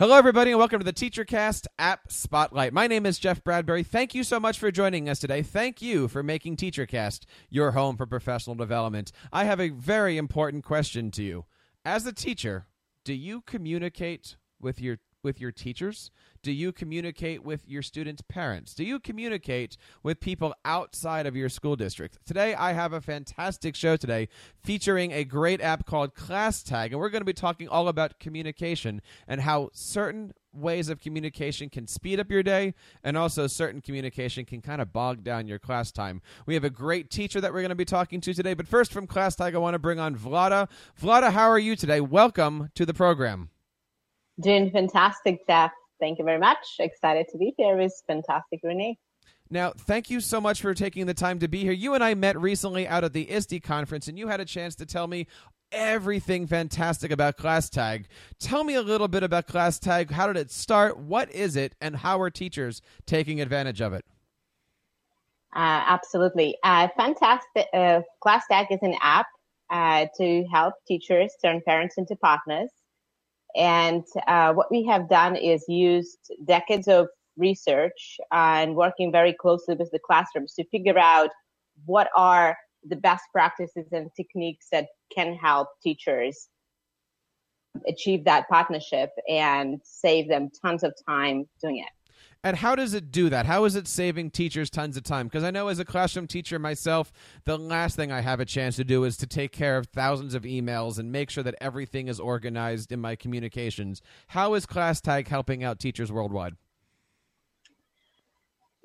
Hello, everybody, and welcome to the TeacherCast App Spotlight. My name is Jeff Bradbury. Thank you so much for joining us today. Thank you for making TeacherCast your home for professional development. I have a very important question to you. As a teacher, do you communicate with your with your teachers? Do you communicate with your students' parents? Do you communicate with people outside of your school district? Today, I have a fantastic show today featuring a great app called ClassTag, and we're going to be talking all about communication and how certain ways of communication can speed up your day and also certain communication can kind of bog down your class time. We have a great teacher that we're going to be talking to today, but first from ClassTag, I want to bring on Vlada. Vlada, how are you today? Welcome to the program. Doing fantastic, Jeff. Thank you very much. Excited to be here with fantastic Renee. Now, thank you so much for taking the time to be here. You and I met recently out at the ISTE conference, and you had a chance to tell me everything fantastic about ClassTag. Tell me a little bit about ClassTag. How did it start? What is it? And how are teachers taking advantage of it? Uh, absolutely. Uh, fantastic. Uh, ClassTag is an app uh, to help teachers turn parents into partners. And uh, what we have done is used decades of research and working very closely with the classrooms to figure out what are the best practices and techniques that can help teachers achieve that partnership and save them tons of time doing it. And how does it do that? How is it saving teachers tons of time? Because I know as a classroom teacher myself, the last thing I have a chance to do is to take care of thousands of emails and make sure that everything is organized in my communications. How is ClassTag helping out teachers worldwide?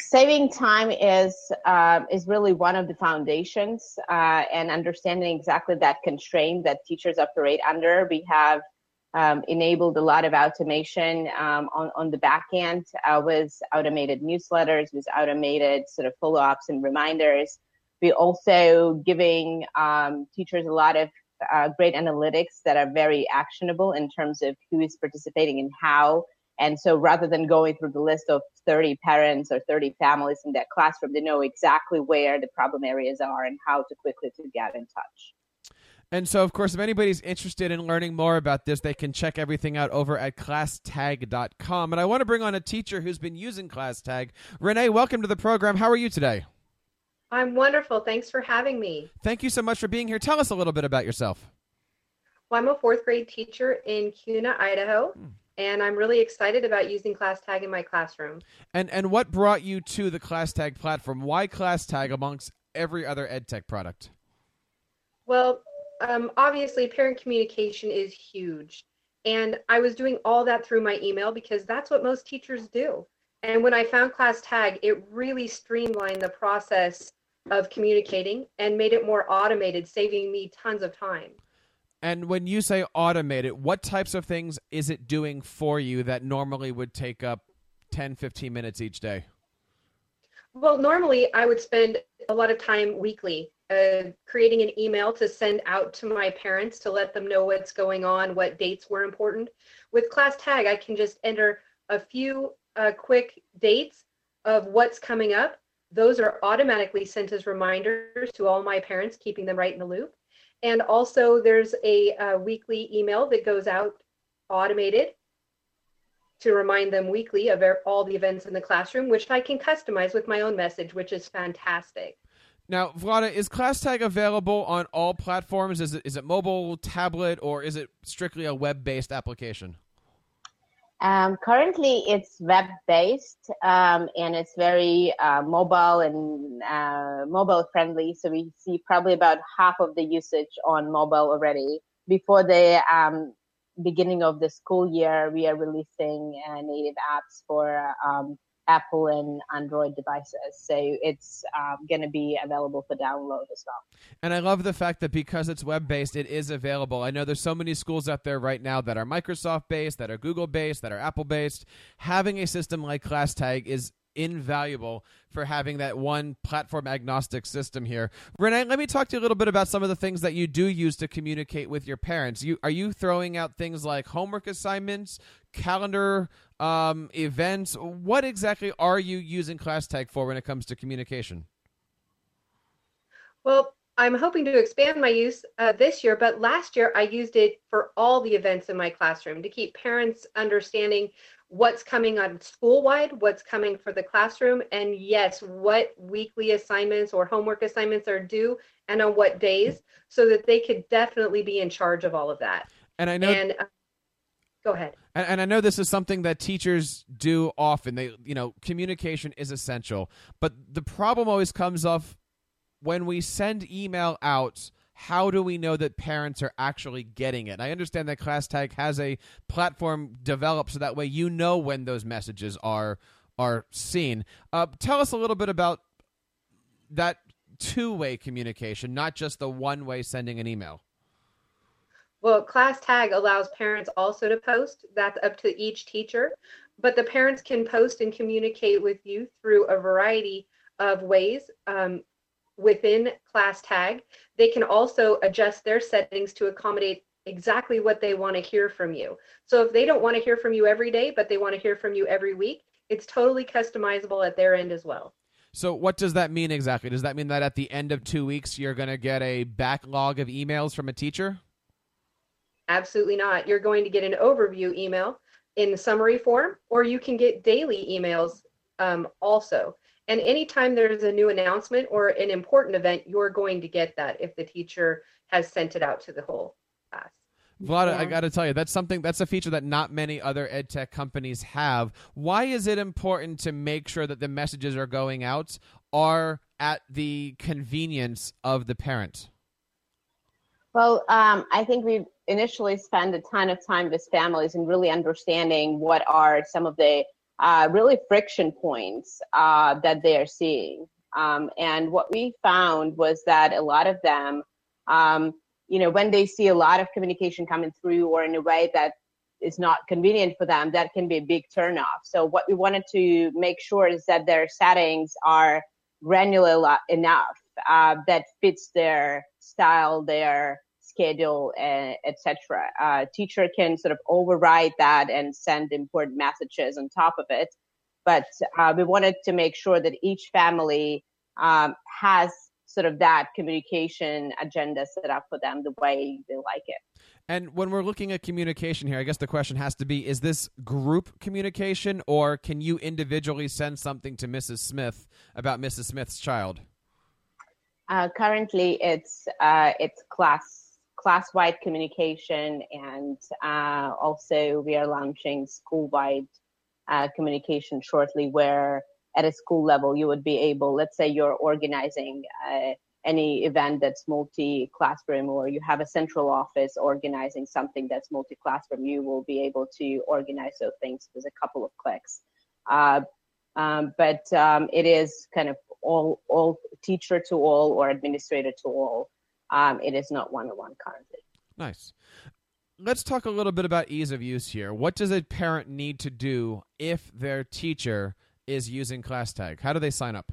saving time is uh, is really one of the foundations uh, and understanding exactly that constraint that teachers operate under we have um, enabled a lot of automation um, on, on the back end uh, with automated newsletters with automated sort of follow-ups and reminders we're also giving um, teachers a lot of uh, great analytics that are very actionable in terms of who is participating and how and so rather than going through the list of 30 parents or 30 families in that classroom, they know exactly where the problem areas are and how to quickly to get in touch. And so, of course, if anybody's interested in learning more about this, they can check everything out over at classtag.com. And I want to bring on a teacher who's been using ClassTag. Renee, welcome to the program. How are you today? I'm wonderful. Thanks for having me. Thank you so much for being here. Tell us a little bit about yourself. Well, I'm a fourth grade teacher in Kuna, Idaho. Hmm and I'm really excited about using ClassTag in my classroom. And and what brought you to the ClassTag platform? Why ClassTag amongst every other EdTech product? Well, um, obviously, parent communication is huge, and I was doing all that through my email because that's what most teachers do. And when I found ClassTag, it really streamlined the process of communicating and made it more automated, saving me tons of time. And when you say automated, what types of things is it doing for you that normally would take up 10, 15 minutes each day? Well, normally I would spend a lot of time weekly uh, creating an email to send out to my parents to let them know what's going on, what dates were important. With ClassTag, I can just enter a few uh, quick dates of what's coming up. Those are automatically sent as reminders to all my parents, keeping them right in the loop. And also there's a, a weekly email that goes out automated to remind them weekly of all the events in the classroom, which I can customize with my own message, which is fantastic. Now, Vlada, is ClassTag available on all platforms? Is it, is it mobile, tablet, or is it strictly a web based application? Um, currently, it's web based um, and it's very uh, mobile and uh, mobile friendly. So we see probably about half of the usage on mobile already. Before the um, beginning of the school year, we are releasing uh, native apps for um, Apple and Android devices. So it's um, going to be available for download as well. And I love the fact that because it's web based, it is available. I know there's so many schools out there right now that are Microsoft based, that are Google based, that are Apple based. Having a system like ClassTag is invaluable for having that one platform agnostic system here. Renee, let me talk to you a little bit about some of the things that you do use to communicate with your parents. You are you throwing out things like homework assignments, calendar um, events? What exactly are you using ClassTag for when it comes to communication? Well, I'm hoping to expand my use uh, this year, but last year I used it for all the events in my classroom to keep parents understanding what's coming on school wide, what's coming for the classroom, and yes, what weekly assignments or homework assignments are due and on what days, so that they could definitely be in charge of all of that. And I know. And uh, go ahead. And, and I know this is something that teachers do often. They, you know, communication is essential, but the problem always comes up when we send email out how do we know that parents are actually getting it? I understand that ClassTag has a platform developed so that way you know when those messages are are seen. Uh, tell us a little bit about that two-way communication, not just the one-way sending an email. Well, ClassTag allows parents also to post. That's up to each teacher, but the parents can post and communicate with you through a variety of ways. Um, within ClassTag. They can also adjust their settings to accommodate exactly what they want to hear from you. So if they don't want to hear from you every day, but they want to hear from you every week, it's totally customizable at their end as well. So what does that mean exactly? Does that mean that at the end of 2 weeks you're going to get a backlog of emails from a teacher? Absolutely not. You're going to get an overview email in summary form, or you can get daily emails um, also. And anytime there's a new announcement or an important event, you're going to get that if the teacher has sent it out to the whole class. Vlada, yeah. I got to tell you, that's something that's a feature that not many other ed tech companies have. Why is it important to make sure that the messages are going out are at the convenience of the parent? Well, um, I think we initially spend a ton of time with families and really understanding what are some of the uh, really friction points uh, that they are seeing. Um, and what we found was that a lot of them, um, you know, when they see a lot of communication coming through or in a way that is not convenient for them, that can be a big turnoff. So what we wanted to make sure is that their settings are granular enough uh, that fits their style, their schedule, uh, etc. Uh, teacher can sort of override that and send important messages on top of it. But uh, we wanted to make sure that each family um, has sort of that communication agenda set up for them the way they like it. And when we're looking at communication here, I guess the question has to be is this group communication or can you individually send something to Mrs. Smith about Mrs. Smith's child? Uh, currently, it's uh, it's class class-wide communication and uh, also we are launching school-wide uh, communication shortly where at a school level you would be able let's say you're organizing uh, any event that's multi-classroom or you have a central office organizing something that's multi-classroom you will be able to organize those things with a couple of clicks. Uh, um, but um, it is kind of all all teacher to all or administrator to all um, it is not one on one currently. Nice. Let's talk a little bit about ease of use here. What does a parent need to do if their teacher is using ClassTag? How do they sign up?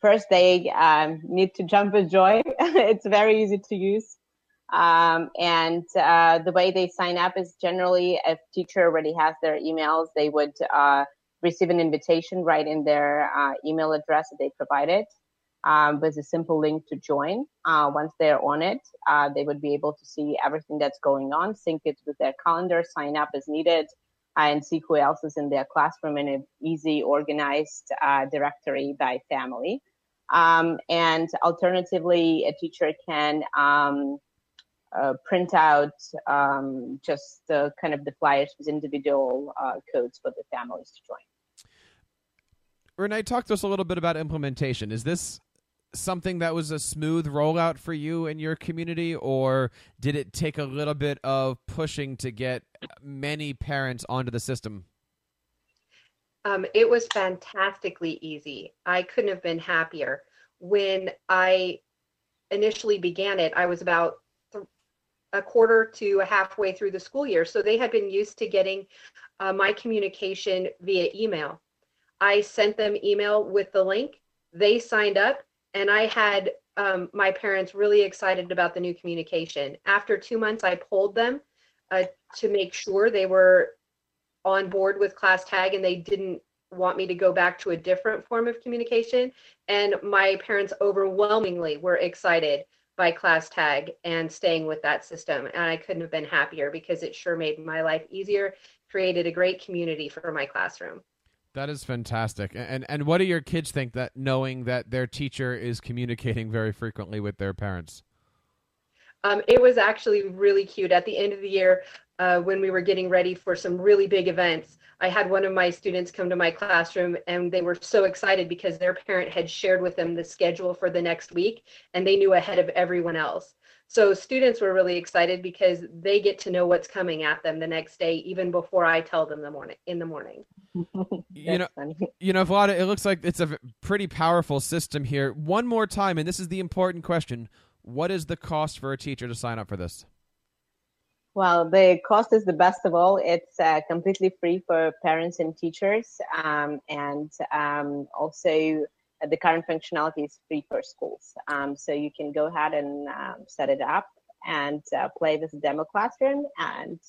First, they um, need to jump with joy. it's very easy to use. Um, and uh, the way they sign up is generally if teacher already has their emails, they would uh, receive an invitation right in their uh, email address that they provided um, with a simple link to join. Uh, once they're on it, uh, they would be able to see everything that's going on, sync it with their calendar, sign up as needed, and see who else is in their classroom in an easy, organized uh, directory by family. Um, and alternatively, a teacher can um, uh, print out um, just kind of the flyers with individual uh, codes for the families to join. Renee, talk to us a little bit about implementation. Is this something that was a smooth rollout for you and your community, or did it take a little bit of pushing to get many parents onto the system? Um, it was fantastically easy. I couldn't have been happier. When I initially began it, I was about th- a quarter to a halfway through the school year. So they had been used to getting uh, my communication via email. I sent them email with the link. They signed up and I had um, my parents really excited about the new communication. After two months, I pulled them uh, to make sure they were on board with ClassTag and they didn't want me to go back to a different form of communication. And my parents overwhelmingly were excited by ClassTag and staying with that system. And I couldn't have been happier because it sure made my life easier, created a great community for my classroom. That is fantastic. And and what do your kids think that knowing that their teacher is communicating very frequently with their parents? Um, it was actually really cute. At the end of the year, uh, when we were getting ready for some really big events, I had one of my students come to my classroom and they were so excited because their parent had shared with them the schedule for the next week and they knew ahead of everyone else. So students were really excited because they get to know what's coming at them the next day, even before I tell them the morning in the morning. you know, funny. you know, Vlada, it looks like it's a pretty powerful system here. One more time, and this is the important question: What is the cost for a teacher to sign up for this? Well, the cost is the best of all. It's uh, completely free for parents and teachers, um, and um, also uh, the current functionality is free for schools. Um, so you can go ahead and um, set it up and uh, play this demo classroom and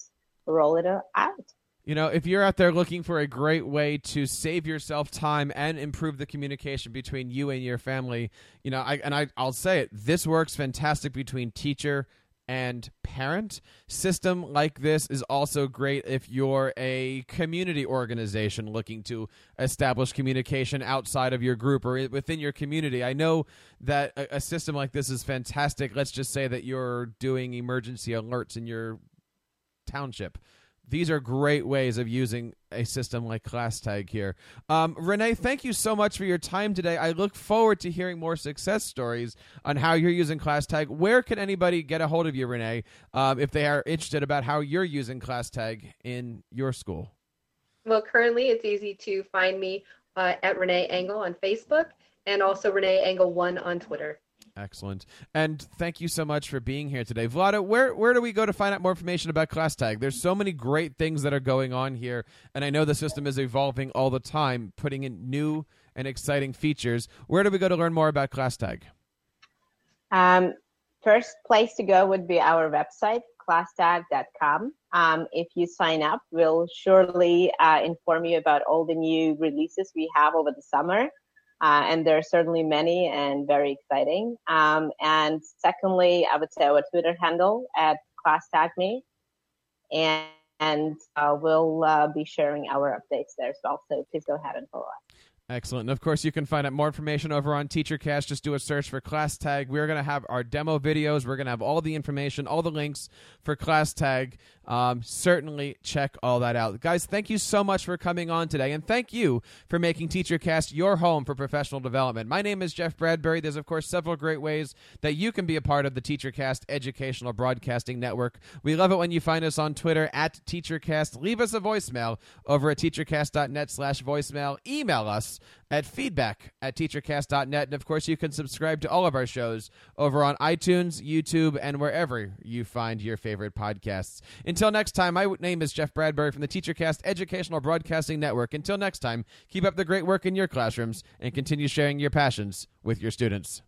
roll it out. You know, if you're out there looking for a great way to save yourself time and improve the communication between you and your family, you know, I and I I'll say it, this works fantastic between teacher and parent system like this is also great if you're a community organization looking to establish communication outside of your group or within your community. I know that a, system like this is fantastic. Let's just say that you're doing emergency alerts in your township these are great ways of using a system like ClassTag here. Um, Renee, thank you so much for your time today. I look forward to hearing more success stories on how you're using ClassTag. Where can anybody get a hold of you, Renee, um, if they are interested about how you're using ClassTag in your school? Well, currently it's easy to find me uh, at Renee Engel on Facebook and also Renee Engel 1 on Twitter. Excellent. And thank you so much for being here today. Vlada, where, where do we go to find out more information about ClassTag? There's so many great things that are going on here, and I know the system is evolving all the time, putting in new and exciting features. Where do we go to learn more about ClassTag? Um, first place to go would be our website, classtag.com. Um, if you sign up, we'll surely uh, inform you about all the new releases we have over the summer. Uh, and there are certainly many and very exciting. Um, and secondly, I would say our Twitter handle at ClassTagMe, and, and uh, we'll uh, be sharing our updates there as well. So please go ahead and follow us. Excellent. And of course, you can find out more information over on TeacherCast. Just do a search for ClassTag. We're going to have our demo videos. We're going to have all the information, all the links for ClassTag. Um, certainly check all that out. Guys, thank you so much for coming on today. And thank you for making TeacherCast your home for professional development. My name is Jeff Bradbury. There's, of course, several great ways that you can be a part of the TeacherCast Educational Broadcasting Network. We love it when you find us on Twitter at TeacherCast. Leave us a voicemail over at teachercast.net slash voicemail. Email us at feedback at teachercast.net. And of course, you can subscribe to all of our shows over on iTunes, YouTube, and wherever you find your favorite podcasts. Until next time, my name is Jeff Bradbury from the TeacherCast Educational Broadcasting Network. Until next time, keep up the great work in your classrooms and continue sharing your passions with your students.